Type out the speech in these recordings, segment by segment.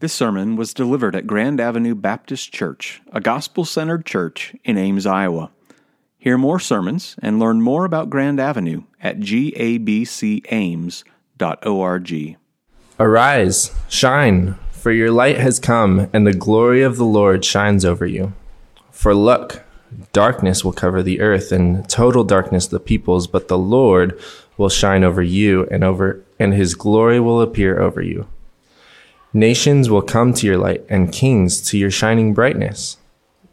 This sermon was delivered at Grand Avenue Baptist Church, a gospel centered church in Ames, Iowa. Hear more sermons and learn more about Grand Avenue at gabcames.org. Arise, shine, for your light has come, and the glory of the Lord shines over you. For look, darkness will cover the earth, and total darkness the peoples, but the Lord will shine over you, and over and his glory will appear over you. Nations will come to your light, and kings to your shining brightness.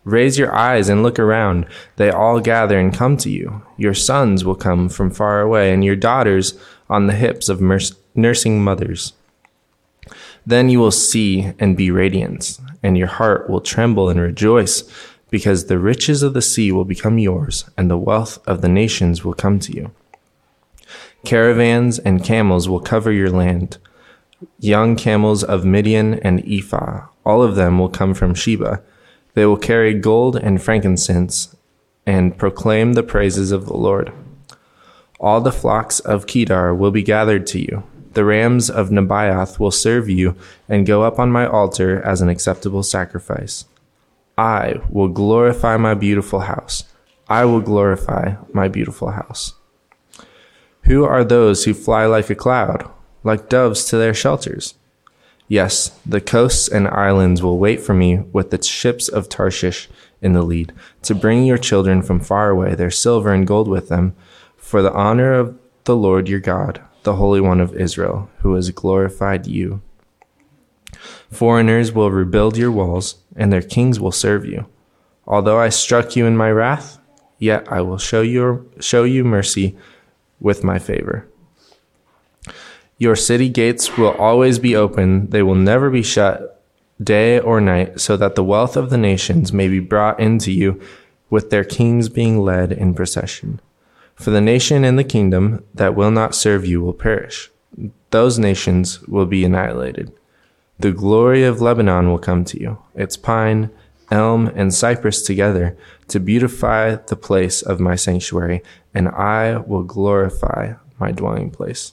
Raise your eyes and look around. They all gather and come to you. Your sons will come from far away, and your daughters on the hips of nursing mothers. Then you will see and be radiant, and your heart will tremble and rejoice, because the riches of the sea will become yours, and the wealth of the nations will come to you. Caravans and camels will cover your land young camels of Midian and Ephah. All of them will come from Sheba. They will carry gold and frankincense and proclaim the praises of the Lord. All the flocks of Kedar will be gathered to you. The rams of Nebaioth will serve you and go up on my altar as an acceptable sacrifice. I will glorify my beautiful house. I will glorify my beautiful house. Who are those who fly like a cloud? Like doves to their shelters. Yes, the coasts and islands will wait for me with the ships of Tarshish in the lead, to bring your children from far away, their silver and gold with them, for the honor of the Lord your God, the Holy One of Israel, who has glorified you. Foreigners will rebuild your walls, and their kings will serve you. Although I struck you in my wrath, yet I will show you, show you mercy with my favor. Your city gates will always be open, they will never be shut day or night, so that the wealth of the nations may be brought into you, with their kings being led in procession. For the nation and the kingdom that will not serve you will perish. Those nations will be annihilated. The glory of Lebanon will come to you, its pine, elm, and cypress together, to beautify the place of my sanctuary, and I will glorify my dwelling place.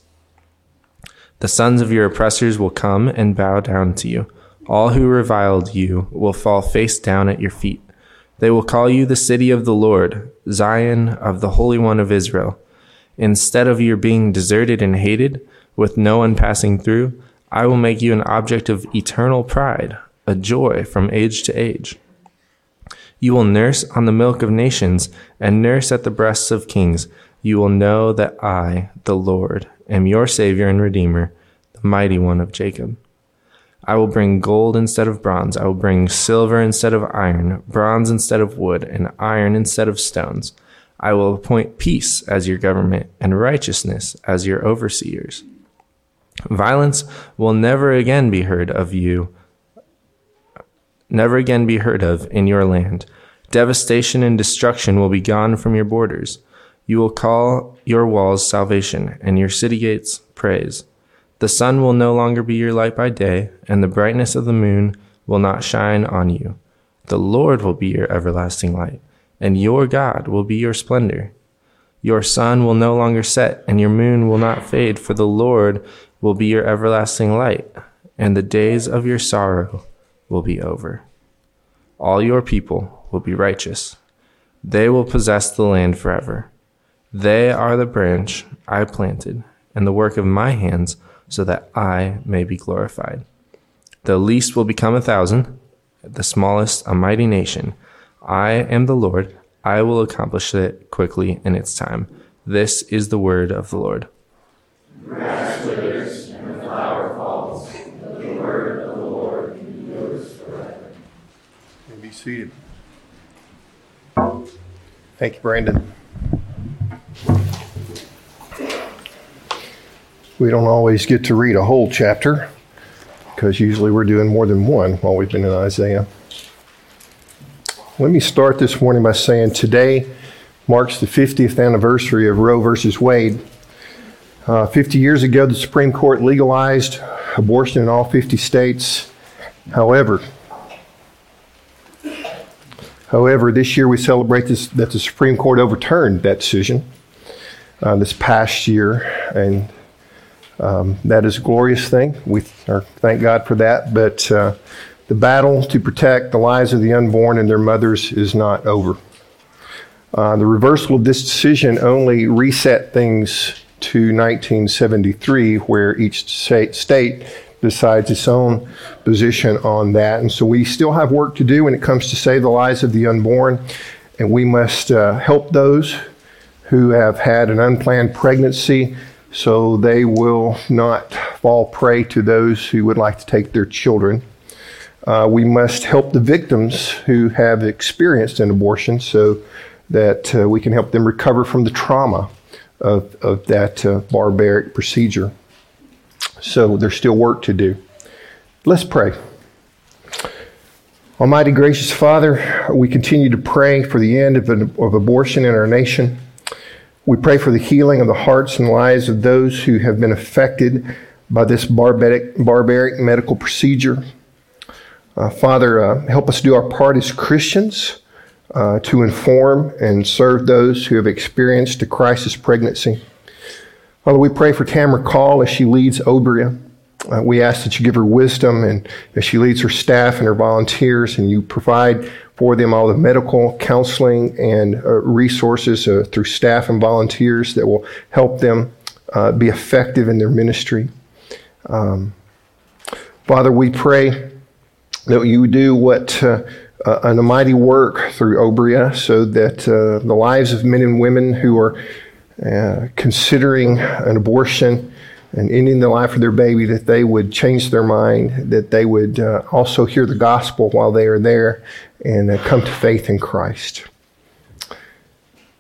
The sons of your oppressors will come and bow down to you. All who reviled you will fall face down at your feet. They will call you the city of the Lord, Zion of the Holy One of Israel. Instead of your being deserted and hated, with no one passing through, I will make you an object of eternal pride, a joy from age to age. You will nurse on the milk of nations and nurse at the breasts of kings. You will know that I, the Lord, am your Savior and Redeemer, the mighty one of Jacob. I will bring gold instead of bronze. I will bring silver instead of iron, bronze instead of wood, and iron instead of stones. I will appoint peace as your government and righteousness as your overseers. Violence will never again be heard of you, never again be heard of in your land. Devastation and destruction will be gone from your borders. You will call your walls salvation, and your city gates praise. The sun will no longer be your light by day, and the brightness of the moon will not shine on you. The Lord will be your everlasting light, and your God will be your splendor. Your sun will no longer set, and your moon will not fade, for the Lord will be your everlasting light, and the days of your sorrow will be over. All your people will be righteous. They will possess the land forever. They are the branch I planted, and the work of my hands, so that I may be glorified. The least will become a thousand, the smallest a mighty nation. I am the Lord, I will accomplish it quickly in its time. This is the word of the Lord. Be seated. Thank you, Brandon. We don't always get to read a whole chapter because usually we're doing more than one while we've been in Isaiah. Let me start this morning by saying today marks the 50th anniversary of Roe versus Wade. Uh, 50 years ago, the Supreme Court legalized abortion in all 50 states. However, however, this year we celebrate this, that the Supreme Court overturned that decision uh, this past year, and Um, that is a glorious thing. We are, thank God for that. But uh, the battle to protect the lives of the unborn and their mothers is not over. Uh, the reversal of this decision only reset things to 1973, where each state state decides its own position on that. And so we still have work to do when it comes to save the lives of the unborn, and we must uh, help those who have had an unplanned pregnancy so they will not fall prey to those who would like to take their children. Uh, we must help the victims who have experienced an abortion so that uh, we can help them recover from the trauma of, of that uh, barbaric procedure. So there's still work to do. Let's pray. Almighty gracious Father, we continue to pray for the end of, an, of abortion in our nation. We pray for the healing of the hearts and lives of those who have been affected by this barbaric, barbaric medical procedure. Uh, Father, uh, help us do our part as Christians uh, to inform and serve those who have experienced a crisis pregnancy. Father, we pray for Tamara Call as she leads Obria. Uh, we ask that you give her wisdom and as she leads her staff and her volunteers, and you provide for them all the medical counseling and uh, resources uh, through staff and volunteers that will help them uh, be effective in their ministry. Um, Father, we pray that you do what uh, uh, an mighty work through Obria so that uh, the lives of men and women who are considering an abortion and ending the life of their baby, that they would change their mind, that they would uh, also hear the gospel while they are there and uh, come to faith in Christ.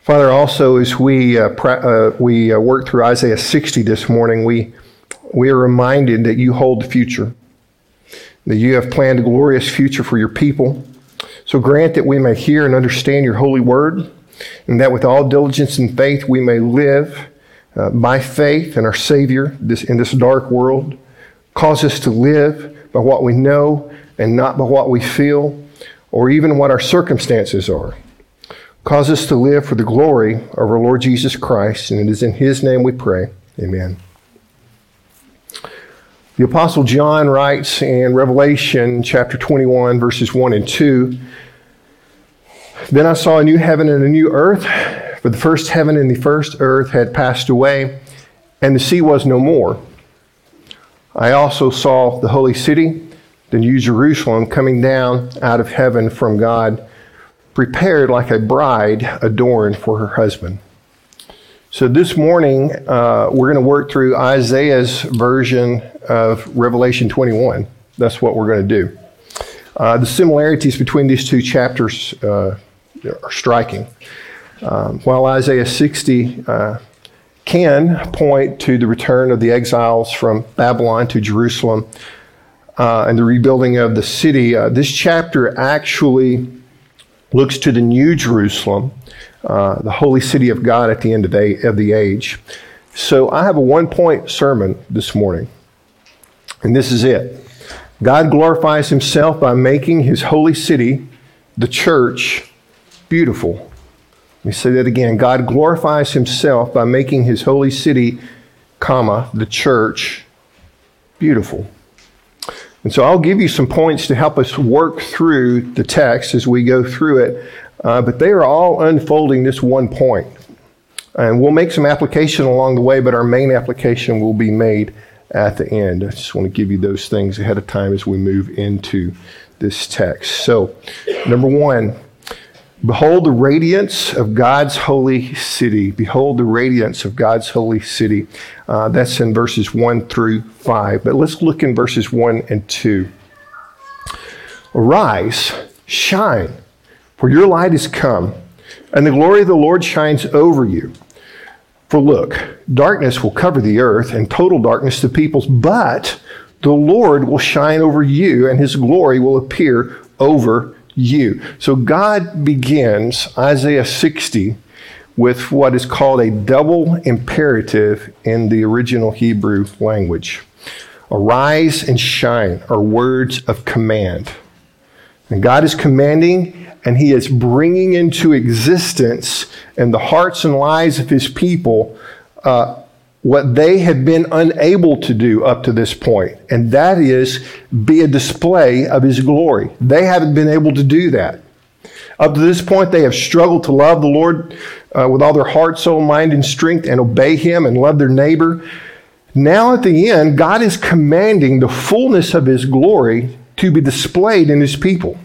Father, also as we uh, pra- we work through Isaiah 60 this morning, we we are reminded that you hold the future, that you have planned a glorious future for your people. So grant that we may hear and understand your holy word, and that with all diligence and faith we may live uh, by faith in our Savior this, in this dark world. Cause us to live by what we know and not by what we feel or even what our circumstances are. Cause us to live for the glory of our Lord Jesus Christ, and it is in His name we pray. Amen. The Apostle John writes in Revelation chapter 21, verses 1 and 2 Then I saw a new heaven and a new earth, for the first heaven and the first earth had passed away, and the sea was no more. I also saw the holy city, the new Jerusalem, coming down out of heaven from God, prepared like a bride adorned for her husband. So this morning, uh, we're going to work through Isaiah's version of Revelation 21. That's what we're going to do. Uh, the similarities between these two chapters uh, are striking. Um, while Isaiah 60 uh, can point to the return of the exiles from Babylon to Jerusalem uh, and the rebuilding of the city, uh, this chapter actually looks to the new Jerusalem uh, the holy city of God at the end of the, of the age. So I have a one point sermon this morning, and this is it. God glorifies himself by making his holy city, the church, beautiful. Let me say that again. God glorifies himself by making his holy city, comma, the church, beautiful. And so I'll give you some points to help us work through the text as we go through it. Uh, but they are all unfolding this one point. And we'll make some application along the way, but our main application will be made at the end. I just want to give you those things ahead of time as we move into this text. So, number one, behold the radiance of God's holy city. Behold the radiance of God's holy city. Uh, that's in verses 1 through 5. But let's look in verses 1 and 2. Arise, shine for your light is come, and the glory of the Lord shines over you. For look, darkness will cover the earth, and total darkness the peoples, but the Lord will shine over you, and his glory will appear over you. So God begins Isaiah 60 with what is called a double imperative in the original Hebrew language. Arise and shine are words of command. And God is commanding and he is bringing into existence in the hearts and lives of his people uh, what they had been unable to do up to this point, and that is be a display of his glory. They haven't been able to do that. Up to this point, they have struggled to love the Lord uh, with all their heart, soul, mind, and strength and obey him and love their neighbor. Now, at the end, God is commanding the fullness of his glory to be displayed in his people.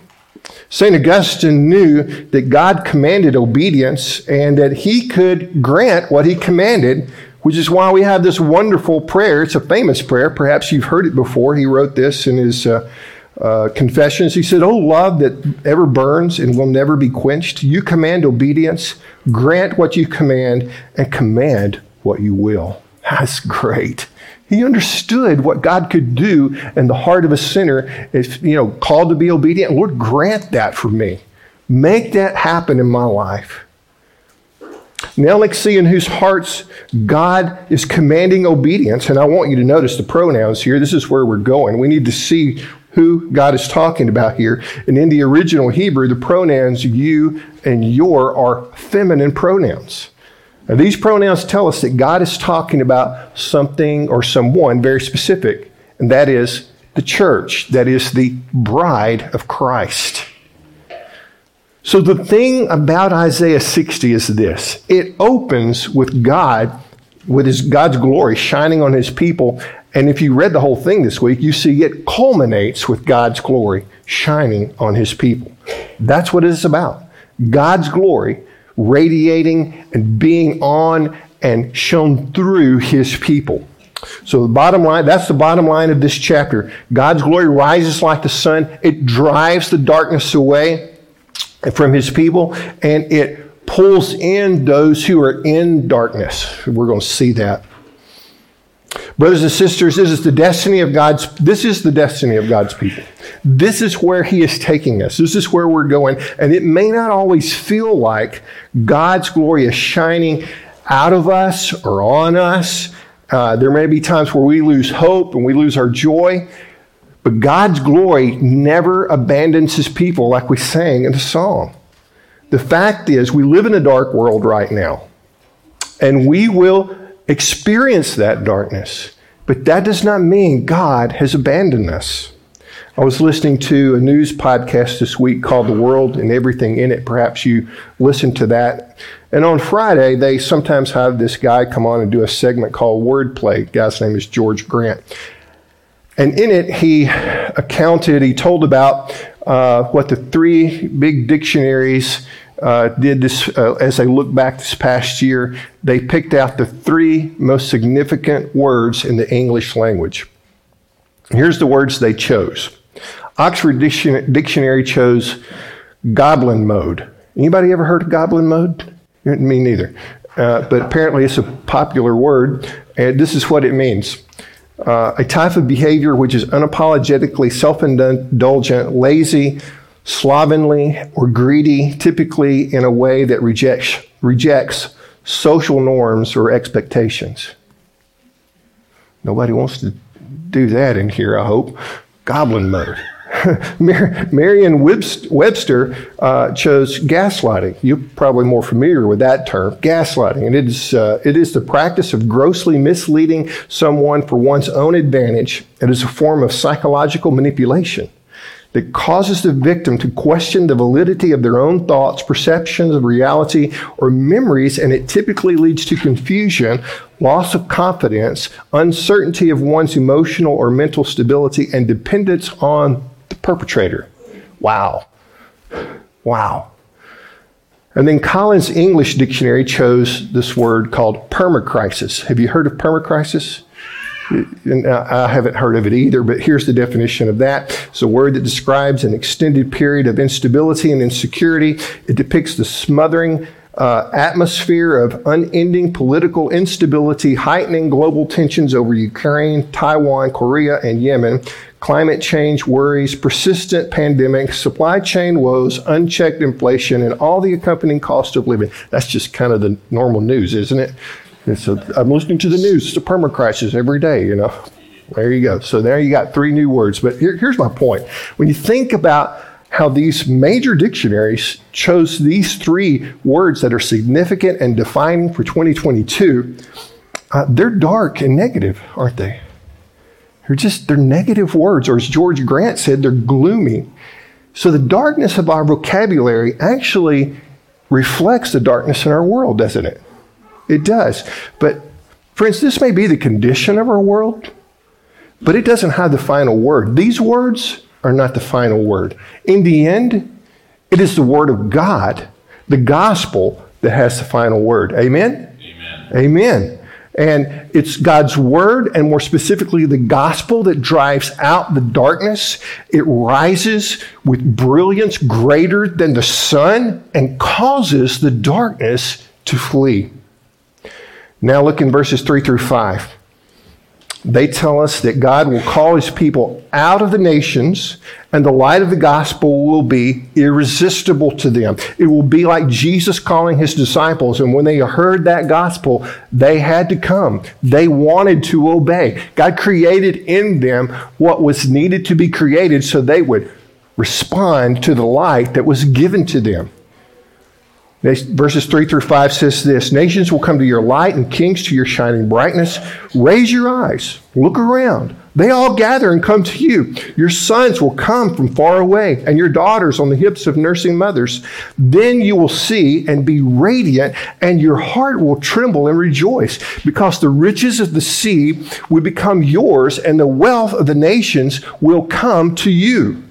St. Augustine knew that God commanded obedience and that he could grant what he commanded which is why we have this wonderful prayer. It's a famous prayer. Perhaps you've heard it before. He wrote this in his uh, uh, confessions. He said, Oh, love that ever burns and will never be quenched, you command obedience, grant what you command, and command what you will. That's great. He understood what God could do in the heart of a sinner if, you know, called to be obedient. Lord, grant that for me. Make that happen in my life. Now let's see in whose hearts God is commanding obedience. And I want you to notice the pronouns here. This is where we're going. We need to see who God is talking about here. And in the original Hebrew, the pronouns you and your are feminine pronouns. Now, these pronouns tell us that God is talking about something or someone very specific, and that is the church, that is the bride of Christ. So the thing about Isaiah 60 is this it opens with God, with his God's glory shining on his people. And if you read the whole thing this week, you see it culminates with God's glory shining on his people. That's what it's about. God's glory radiating and being on and shown through his people. So the bottom line, that's the bottom line of this chapter. God's glory rises like the sun. It drives the darkness away from his people, and it pulls in those who are in darkness. We're going to see that. Brothers and sisters, this is the destiny of God's this is the destiny of God's people. This is where he is taking us. This is where we're going, and it may not always feel like God's glory is shining out of us or on us. Uh, there may be times where we lose hope and we lose our joy. But God's glory never abandons his people, like we sang in the song. The fact is, we live in a dark world right now, and we will experience that darkness. But that does not mean God has abandoned us. I was listening to a news podcast this week called The World and Everything in It. Perhaps you listened to that. And on Friday, they sometimes have this guy come on and do a segment called Wordplay. The guy's name is George Grant. And in it, he accounted, he told about uh, what the three big dictionaries uh, did this uh, as they look back this past year. They picked out the three most significant words in the English language. Here's the words they chose. Oxford Dictionary chose goblin mode. Anybody ever heard of goblin mode? Me neither. Uh, but apparently it's a popular word, and this is what it means uh, a type of behavior which is unapologetically self indulgent, lazy, slovenly, or greedy, typically in a way that rejects, rejects social norms or expectations. Nobody wants to do that in here, I hope. Goblin mode. Merriam Webster uh, chose gaslighting. You're probably more familiar with that term, gaslighting. And it is, uh, it is the practice of grossly misleading someone for one's own advantage. It is a form of psychological manipulation that causes the victim to question the validity of their own thoughts, perceptions of reality, or memories, and it typically leads to confusion, loss of confidence, uncertainty of one's emotional or mental stability, and dependence on perpetrator. Wow. Wow. And then Collins English Dictionary chose this word called permacrisis. Have you heard of permacrisis? I haven't heard of it either, but here's the definition of that. It's a word that describes an extended period of instability and insecurity. It depicts the smothering uh, atmosphere of unending political instability, heightening global tensions over Ukraine, Taiwan, Korea, and Yemen, climate change worries, persistent pandemics, supply chain woes, unchecked inflation, and all the accompanying cost of living. That's just kind of the normal news, isn't it? So I'm listening to the news. It's a perma crisis every day, you know. There you go. So there you got three new words. But here, here's my point. When you think about how these major dictionaries chose these three words that are significant and defining for 2022, uh, they're dark and negative, aren't they? They're just, they're negative words, or as George Grant said, they're gloomy. So the darkness of our vocabulary actually reflects the darkness in our world, doesn't it? It does. But friends, this may be the condition of our world, but it doesn't have the final word. These words are not the final word. In the end, it is the word of God, the gospel, that has the final word. Amen? Amen. Amen. And it's God's word, and more specifically, the gospel that drives out the darkness. It rises with brilliance greater than the sun and causes the darkness to flee. Now, look in verses 3 through 5 they tell us that God will call his people out of the nations and the light of the gospel will be irresistible to them. It will be like Jesus calling his disciples. And when they heard that gospel, they had to come. They wanted to obey. God created in them what was needed to be created so they would respond to the light that was given to them. Verses 3 through 5 says this Nations will come to your light and kings to your shining brightness. Raise your eyes, look around. They all gather and come to you. Your sons will come from far away, and your daughters on the hips of nursing mothers. Then you will see and be radiant, and your heart will tremble and rejoice, because the riches of the sea will become yours, and the wealth of the nations will come to you.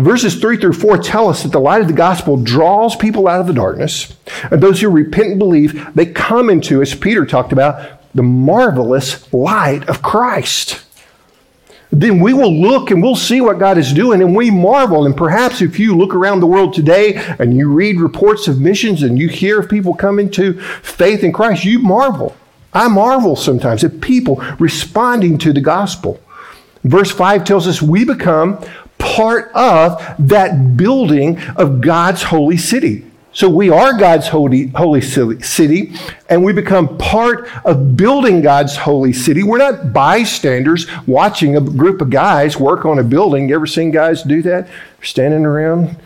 Verses 3 through 4 tell us that the light of the gospel draws people out of the darkness, and those who repent and believe, they come into, as Peter talked about, the marvelous light of Christ. Then we will look and we'll see what God is doing, and we marvel. And perhaps if you look around the world today and you read reports of missions and you hear of people coming to faith in Christ, you marvel. I marvel sometimes at people responding to the gospel. Verse 5 tells us we become part of that building of God's holy city. So we are God's holy, holy city, and we become part of building God's holy city. We're not bystanders watching a group of guys work on a building. You ever seen guys do that? Standing around,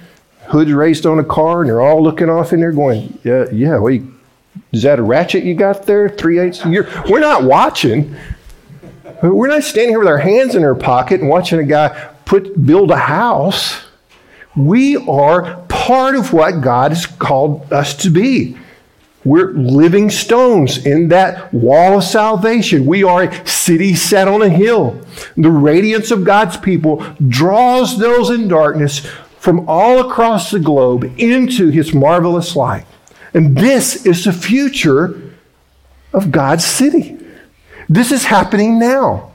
hoods raised on a car, and they're all looking off in there going, Yeah, yeah, you, is that a ratchet you got there? Three eighths? We're not watching. We're not standing here with our hands in our pocket and watching a guy put build a house. We are part of what God has called us to be. We're living stones in that wall of salvation. We are a city set on a hill. The radiance of God's people draws those in darkness from all across the globe into his marvelous light. And this is the future of God's city. This is happening now.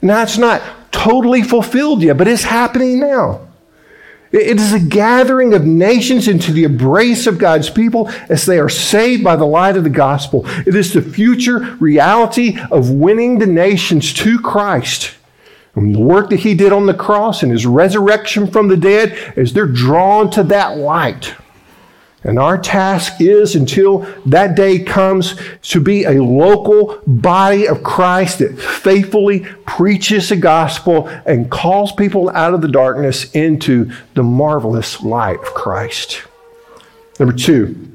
Now, it's not totally fulfilled yet, but it's happening now. It is a gathering of nations into the embrace of God's people as they are saved by the light of the gospel. It is the future reality of winning the nations to Christ. And the work that he did on the cross and his resurrection from the dead, as they're drawn to that light, and our task is, until that day comes, to be a local body of Christ that faithfully preaches the gospel and calls people out of the darkness into the marvelous light of Christ. Number two,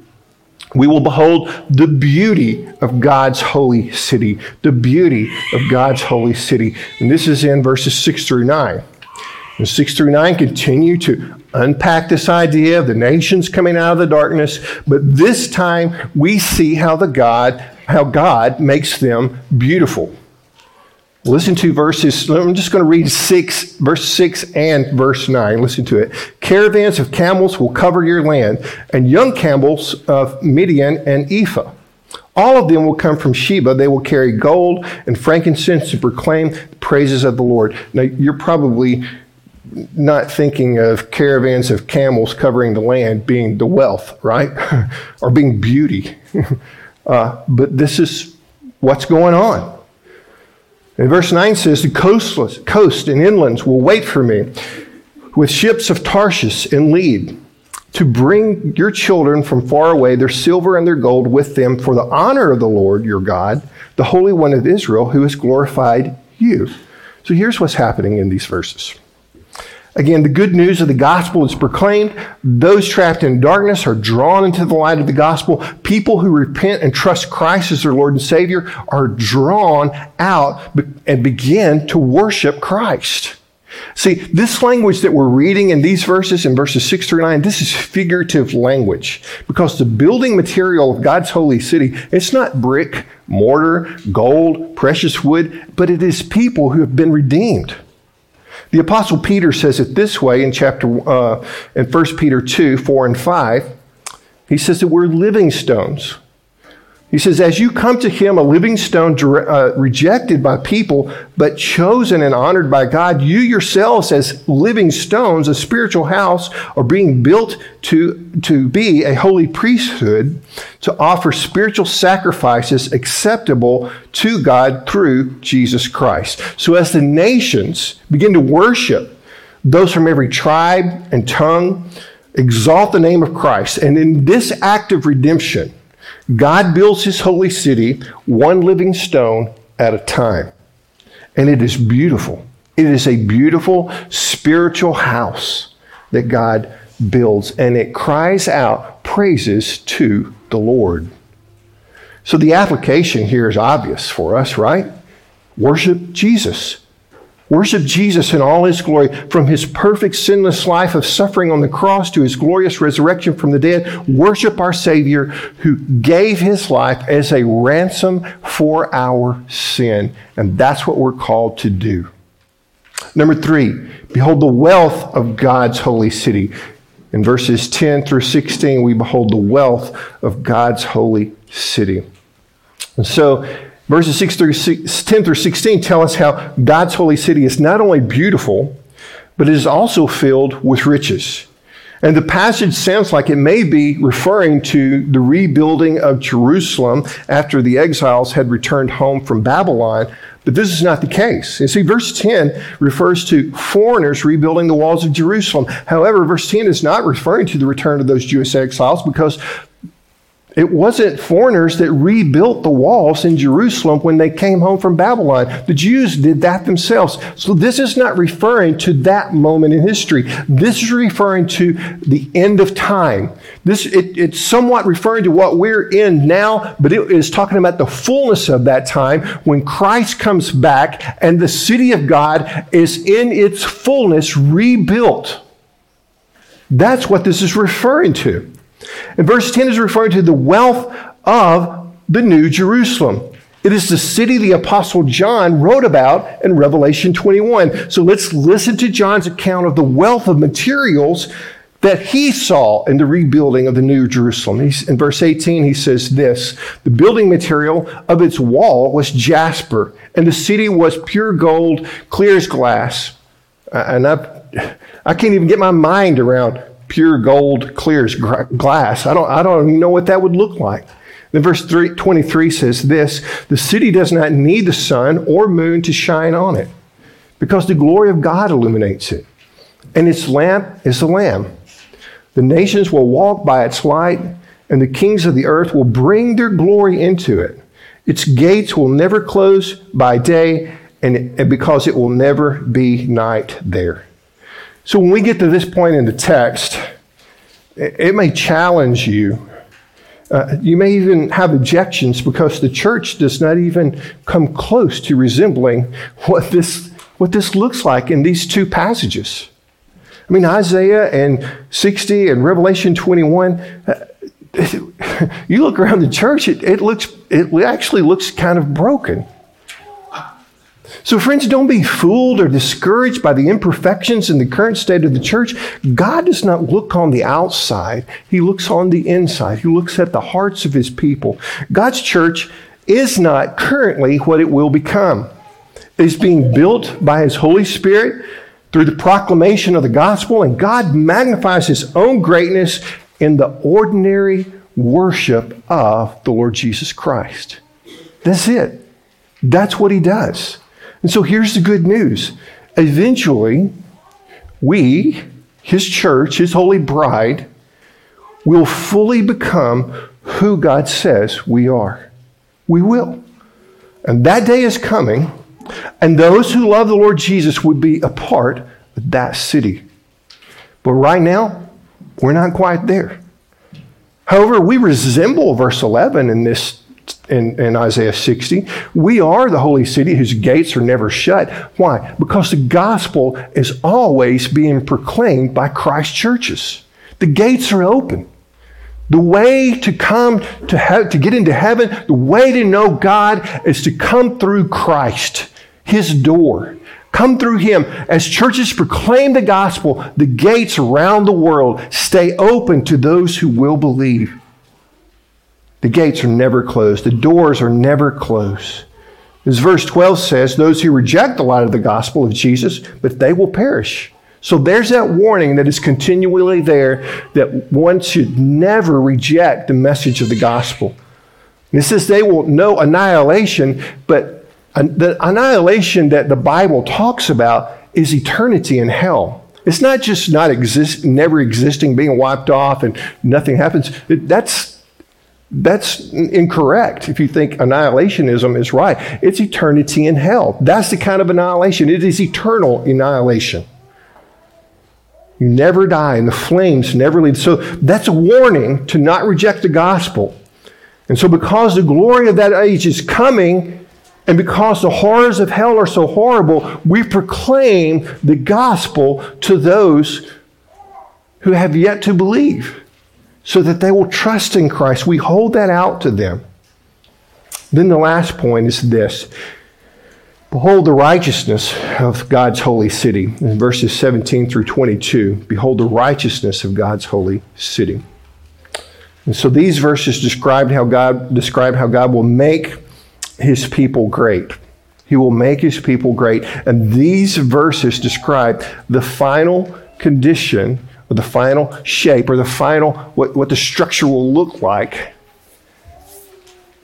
we will behold the beauty of God's holy city. The beauty of God's holy city. And this is in verses 6 through 9. And 6 through 9 continue to unpack this idea of the nations coming out of the darkness, but this time we see how the God, how God makes them beautiful. Listen to verses, I'm just going to read 6, verse 6 and verse 9. Listen to it. Caravans of camels will cover your land, and young camels of Midian and Ephah. All of them will come from Sheba. They will carry gold and frankincense to proclaim the praises of the Lord. Now, you're probably not thinking of caravans of camels covering the land being the wealth, right? or being beauty. uh, but this is what's going on. And verse 9 says, The coastless, coast and inlands will wait for me with ships of Tarshish and lead to bring your children from far away, their silver and their gold with them for the honor of the Lord your God, the Holy One of Israel, who has glorified you. So here's what's happening in these verses Again, the good news of the gospel is proclaimed. Those trapped in darkness are drawn into the light of the gospel. People who repent and trust Christ as their Lord and Savior are drawn out and begin to worship Christ. See, this language that we're reading in these verses, in verses 6 through 9, this is figurative language because the building material of God's holy city, it's not brick, mortar, gold, precious wood, but it is people who have been redeemed. The Apostle Peter says it this way in chapter uh, in 1 Peter 2, 4 and 5. He says that we're living stones he says, As you come to him, a living stone uh, rejected by people, but chosen and honored by God, you yourselves, as living stones, a spiritual house, are being built to, to be a holy priesthood, to offer spiritual sacrifices acceptable to God through Jesus Christ. So, as the nations begin to worship, those from every tribe and tongue exalt the name of Christ. And in this act of redemption, God builds his holy city one living stone at a time. And it is beautiful. It is a beautiful spiritual house that God builds, and it cries out praises to the Lord. So the application here is obvious for us, right? Worship Jesus. Worship Jesus in all his glory, from his perfect sinless life of suffering on the cross to his glorious resurrection from the dead. Worship our Savior who gave his life as a ransom for our sin. And that's what we're called to do. Number three, behold the wealth of God's holy city. In verses 10 through 16, we behold the wealth of God's holy city. And so, Verses 6 through 6, 10 through 16 tell us how God's holy city is not only beautiful, but it is also filled with riches. And the passage sounds like it may be referring to the rebuilding of Jerusalem after the exiles had returned home from Babylon. But this is not the case. You see, verse 10 refers to foreigners rebuilding the walls of Jerusalem. However, verse 10 is not referring to the return of those Jewish exiles because it wasn't foreigners that rebuilt the walls in Jerusalem when they came home from Babylon. The Jews did that themselves. So this is not referring to that moment in history. This is referring to the end of time. This it, it's somewhat referring to what we're in now, but it is talking about the fullness of that time when Christ comes back and the city of God is in its fullness rebuilt. That's what this is referring to. And verse 10 is referring to the wealth of the New Jerusalem. It is the city the Apostle John wrote about in Revelation 21. So let's listen to John's account of the wealth of materials that he saw in the rebuilding of the New Jerusalem. He's, in verse 18, he says this The building material of its wall was jasper, and the city was pure gold, clear as glass. And I, I can't even get my mind around pure gold, clear as glass. I don't, I don't know what that would look like. Then verse 3, 23 says this The city does not need the sun or moon to shine on it, because the glory of God illuminates it, and its lamp is the Lamb. The nations will walk by its light, and the kings of the earth will bring their glory into it. Its gates will never close by day, and, and because it will never be night there. So when we get to this point in the text, it may challenge you. Uh, you may even have objections because the church does not even come close to resembling what this, what this looks like in these two passages. I mean, Isaiah and 60 and Revelation 21, uh, you look around the church, it, it, looks, it actually looks kind of broken. So, friends, don't be fooled or discouraged by the imperfections in the current state of the church. God does not look on the outside, He looks on the inside. He looks at the hearts of His people. God's church is not currently what it will become. It is being built by His Holy Spirit through the proclamation of the gospel, and God magnifies His own greatness in the ordinary worship of the Lord Jesus Christ. That's it. That's what He does. And so here's the good news. Eventually, we, his church, his holy bride, will fully become who God says we are. We will. And that day is coming, and those who love the Lord Jesus would be a part of that city. But right now, we're not quite there. However, we resemble verse 11 in this in, in, Isaiah 60. We are the holy city whose gates are never shut. Why? Because the gospel is always being proclaimed by Christ churches. The gates are open. The way to come to, to get into heaven, the way to know God is to come through Christ, his door. Come through him. As churches proclaim the gospel, the gates around the world stay open to those who will believe. The gates are never closed, the doors are never closed. As verse 12 says, those who reject the light of the gospel of Jesus, but they will perish. So there's that warning that is continually there that one should never reject the message of the gospel. And it says they will know annihilation, but the annihilation that the Bible talks about is eternity in hell. It's not just not exist, never existing, being wiped off, and nothing happens. That's that's incorrect if you think annihilationism is right. It's eternity in hell. That's the kind of annihilation. It is eternal annihilation. You never die, and the flames never leave. So that's a warning to not reject the gospel. And so, because the glory of that age is coming, and because the horrors of hell are so horrible, we proclaim the gospel to those who have yet to believe so that they will trust in Christ. We hold that out to them. Then the last point is this Behold the righteousness of God's holy city. In verses 17 through 22, behold the righteousness of God's holy city. And so these verses describe how God describe how God will make his people great. He will make his people great. And these verses describe the final condition or the final shape or the final what, what the structure will look like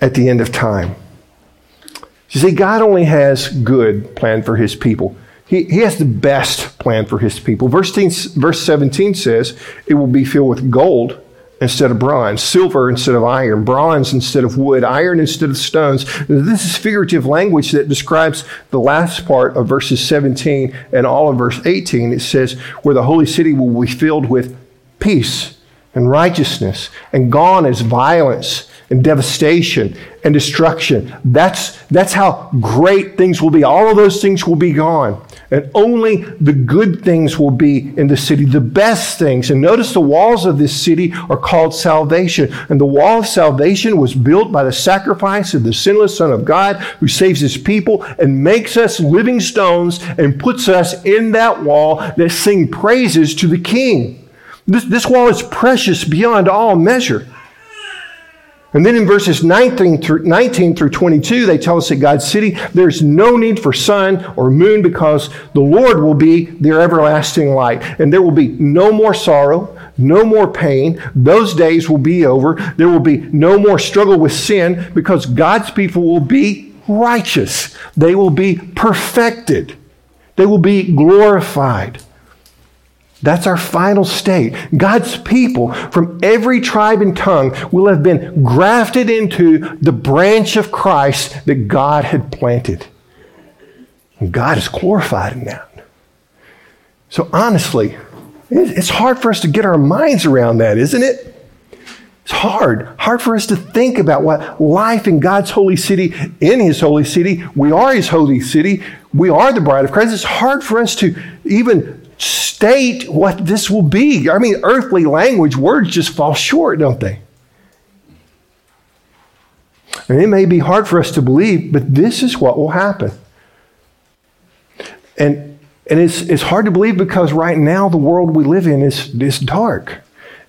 at the end of time. You see, God only has good planned for his people. He, he has the best plan for his people. Verse, 10, verse 17 says, It will be filled with gold instead of bronze, silver instead of iron, bronze instead of wood, iron instead of stones. This is figurative language that describes the last part of verses 17 and all of verse 18. It says, Where the holy city will be filled with peace and righteousness, and gone is violence and devastation and destruction. That's, that's how great things will be. All of those things will be gone. And only the good things will be in the city, the best things. And notice the walls of this city are called salvation. And the wall of salvation was built by the sacrifice of the sinless Son of God who saves his people and makes us living stones and puts us in that wall that sing praises to the King. This, this wall is precious beyond all measure. And then in verses 19 through, 19 through 22, they tell us that God's city, there's no need for sun or moon because the Lord will be their everlasting light. And there will be no more sorrow, no more pain. Those days will be over. There will be no more struggle with sin because God's people will be righteous. They will be perfected. They will be glorified. That's our final state. God's people from every tribe and tongue will have been grafted into the branch of Christ that God had planted. And God is glorified in that. So honestly, it's hard for us to get our minds around that, isn't it? It's hard. Hard for us to think about what life in God's holy city, in His holy city, we are His holy city, we are the bride of Christ. It's hard for us to even state what this will be. I mean, earthly language, words just fall short, don't they? And it may be hard for us to believe, but this is what will happen. And, and it's, it's hard to believe because right now the world we live in is, is dark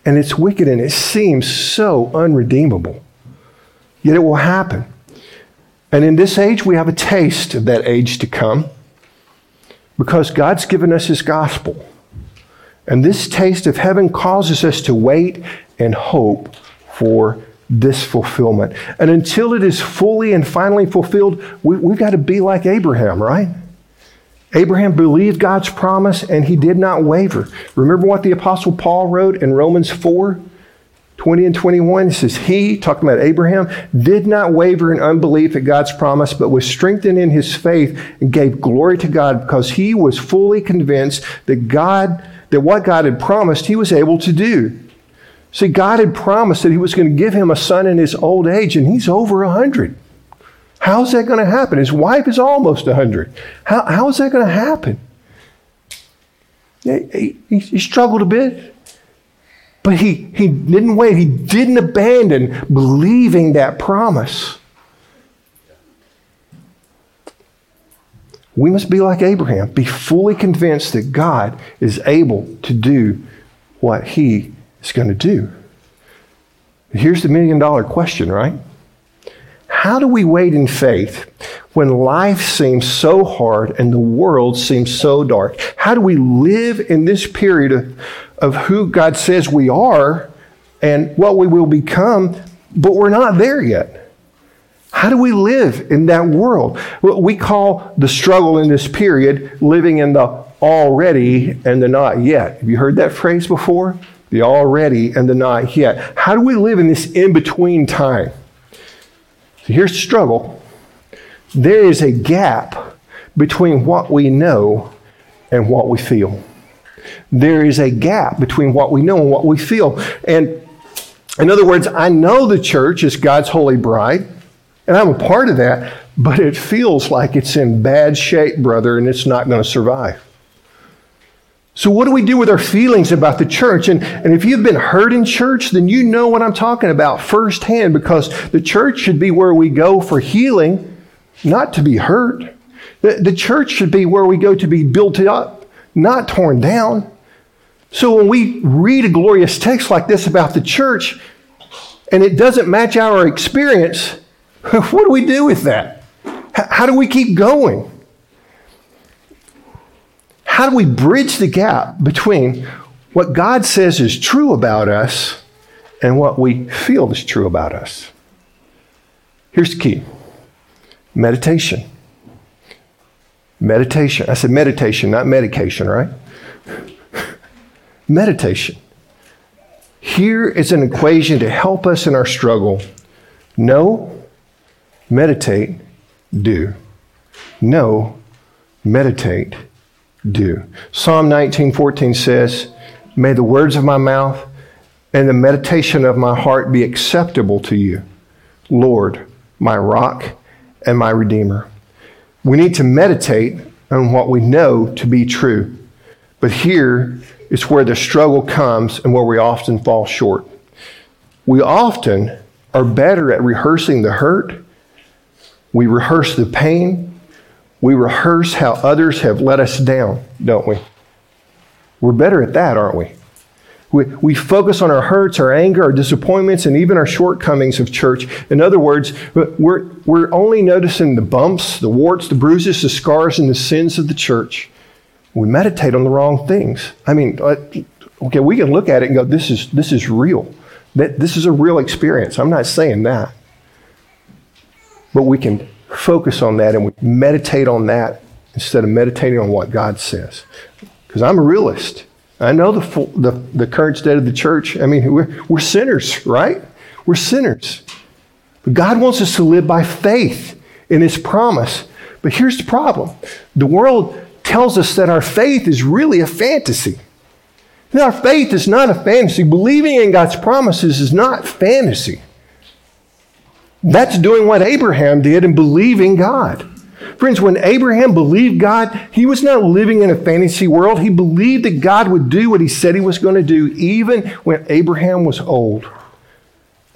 and it's wicked and it seems so unredeemable. Yet it will happen. And in this age, we have a taste of that age to come because God's given us His gospel. And this taste of heaven causes us to wait and hope for this fulfillment. And until it is fully and finally fulfilled, we, have got to be like Abraham, right? Abraham believed God's promise and he did not waver. Remember what the Apostle Paul wrote in Romans 4? 20 and 21 says, He, talking about Abraham, did not waver in unbelief at God's promise, but was strengthened in his faith and gave glory to God because he was fully convinced that God, that what God had promised, he was able to do. See, God had promised that he was going to give him a son in his old age, and he's over 100. How's that going to happen? His wife is almost 100. How, how is that going to happen? He, he, he struggled a bit, but he, he didn't wait. He didn't abandon believing that promise. We must be like Abraham, be fully convinced that God is able to do what he is going to do. Here's the million dollar question, right? How do we wait in faith when life seems so hard and the world seems so dark? How do we live in this period of, of who God says we are and what we will become, but we're not there yet? How do we live in that world? What we call the struggle in this period living in the already and the not yet. Have you heard that phrase before? The already and the not yet. How do we live in this in between time? So here's the struggle there is a gap between what we know and what we feel. There is a gap between what we know and what we feel. And in other words, I know the church is God's holy bride, and I'm a part of that, but it feels like it's in bad shape, brother, and it's not going to survive. So, what do we do with our feelings about the church? And, and if you've been hurt in church, then you know what I'm talking about firsthand because the church should be where we go for healing, not to be hurt. The, the church should be where we go to be built up, not torn down. So, when we read a glorious text like this about the church and it doesn't match our experience, what do we do with that? How do we keep going? how do we bridge the gap between what God says is true about us and what we feel is true about us? Here's the key meditation. Meditation. I said meditation, not medication, right? meditation. Here is an equation to help us in our struggle. Know, meditate, do. Know, meditate, do. Psalm 19:14 says, "May the words of my mouth and the meditation of my heart be acceptable to you, Lord, my rock and my redeemer." We need to meditate on what we know to be true. But here is where the struggle comes and where we often fall short. We often are better at rehearsing the hurt. We rehearse the pain we rehearse how others have let us down, don't we? We're better at that, aren't we? We, we focus on our hurts, our anger, our disappointments, and even our shortcomings of church. In other words, we're, we're only noticing the bumps, the warts, the bruises, the scars, and the sins of the church. We meditate on the wrong things. I mean, uh, okay, we can look at it and go, this is, this is real. That, this is a real experience. I'm not saying that. But we can focus on that and we meditate on that instead of meditating on what God says. Because I'm a realist. I know the, full, the, the current state of the church. I mean, we're, we're sinners, right? We're sinners. But God wants us to live by faith in His promise. But here's the problem the world tells us that our faith is really a fantasy. And our faith is not a fantasy. Believing in God's promises is not fantasy. That's doing what Abraham did and believing God. Friends, when Abraham believed God, he was not living in a fantasy world. He believed that God would do what he said he was going to do, even when Abraham was old.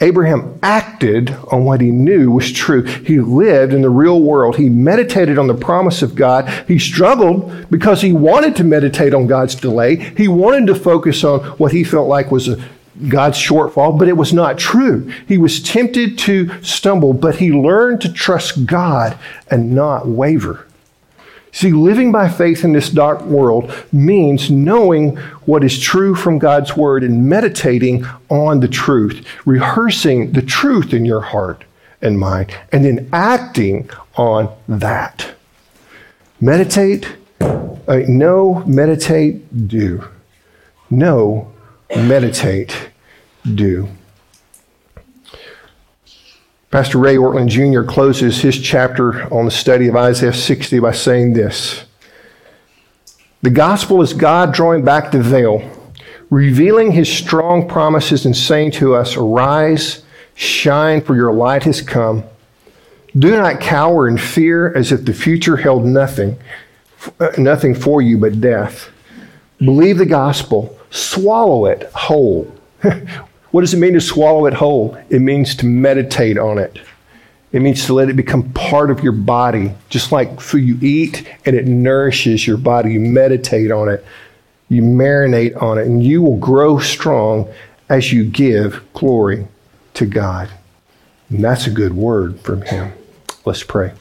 Abraham acted on what he knew was true. He lived in the real world. He meditated on the promise of God. He struggled because he wanted to meditate on God's delay. He wanted to focus on what he felt like was a God's shortfall, but it was not true. He was tempted to stumble, but he learned to trust God and not waver. See, living by faith in this dark world means knowing what is true from God's word and meditating on the truth, rehearsing the truth in your heart and mind, and then acting on that. Meditate, uh, know, meditate, do. Know, meditate, do. Pastor Ray Ortlund Jr. closes his chapter on the study of Isaiah 60 by saying this The gospel is God drawing back the veil, revealing his strong promises and saying to us, Arise, shine, for your light has come. Do not cower in fear as if the future held nothing, uh, nothing for you but death. Believe the gospel, swallow it whole. what does it mean to swallow it whole? It means to meditate on it. It means to let it become part of your body, just like food you eat and it nourishes your body. You meditate on it, you marinate on it, and you will grow strong as you give glory to God. And that's a good word from Him. Let's pray.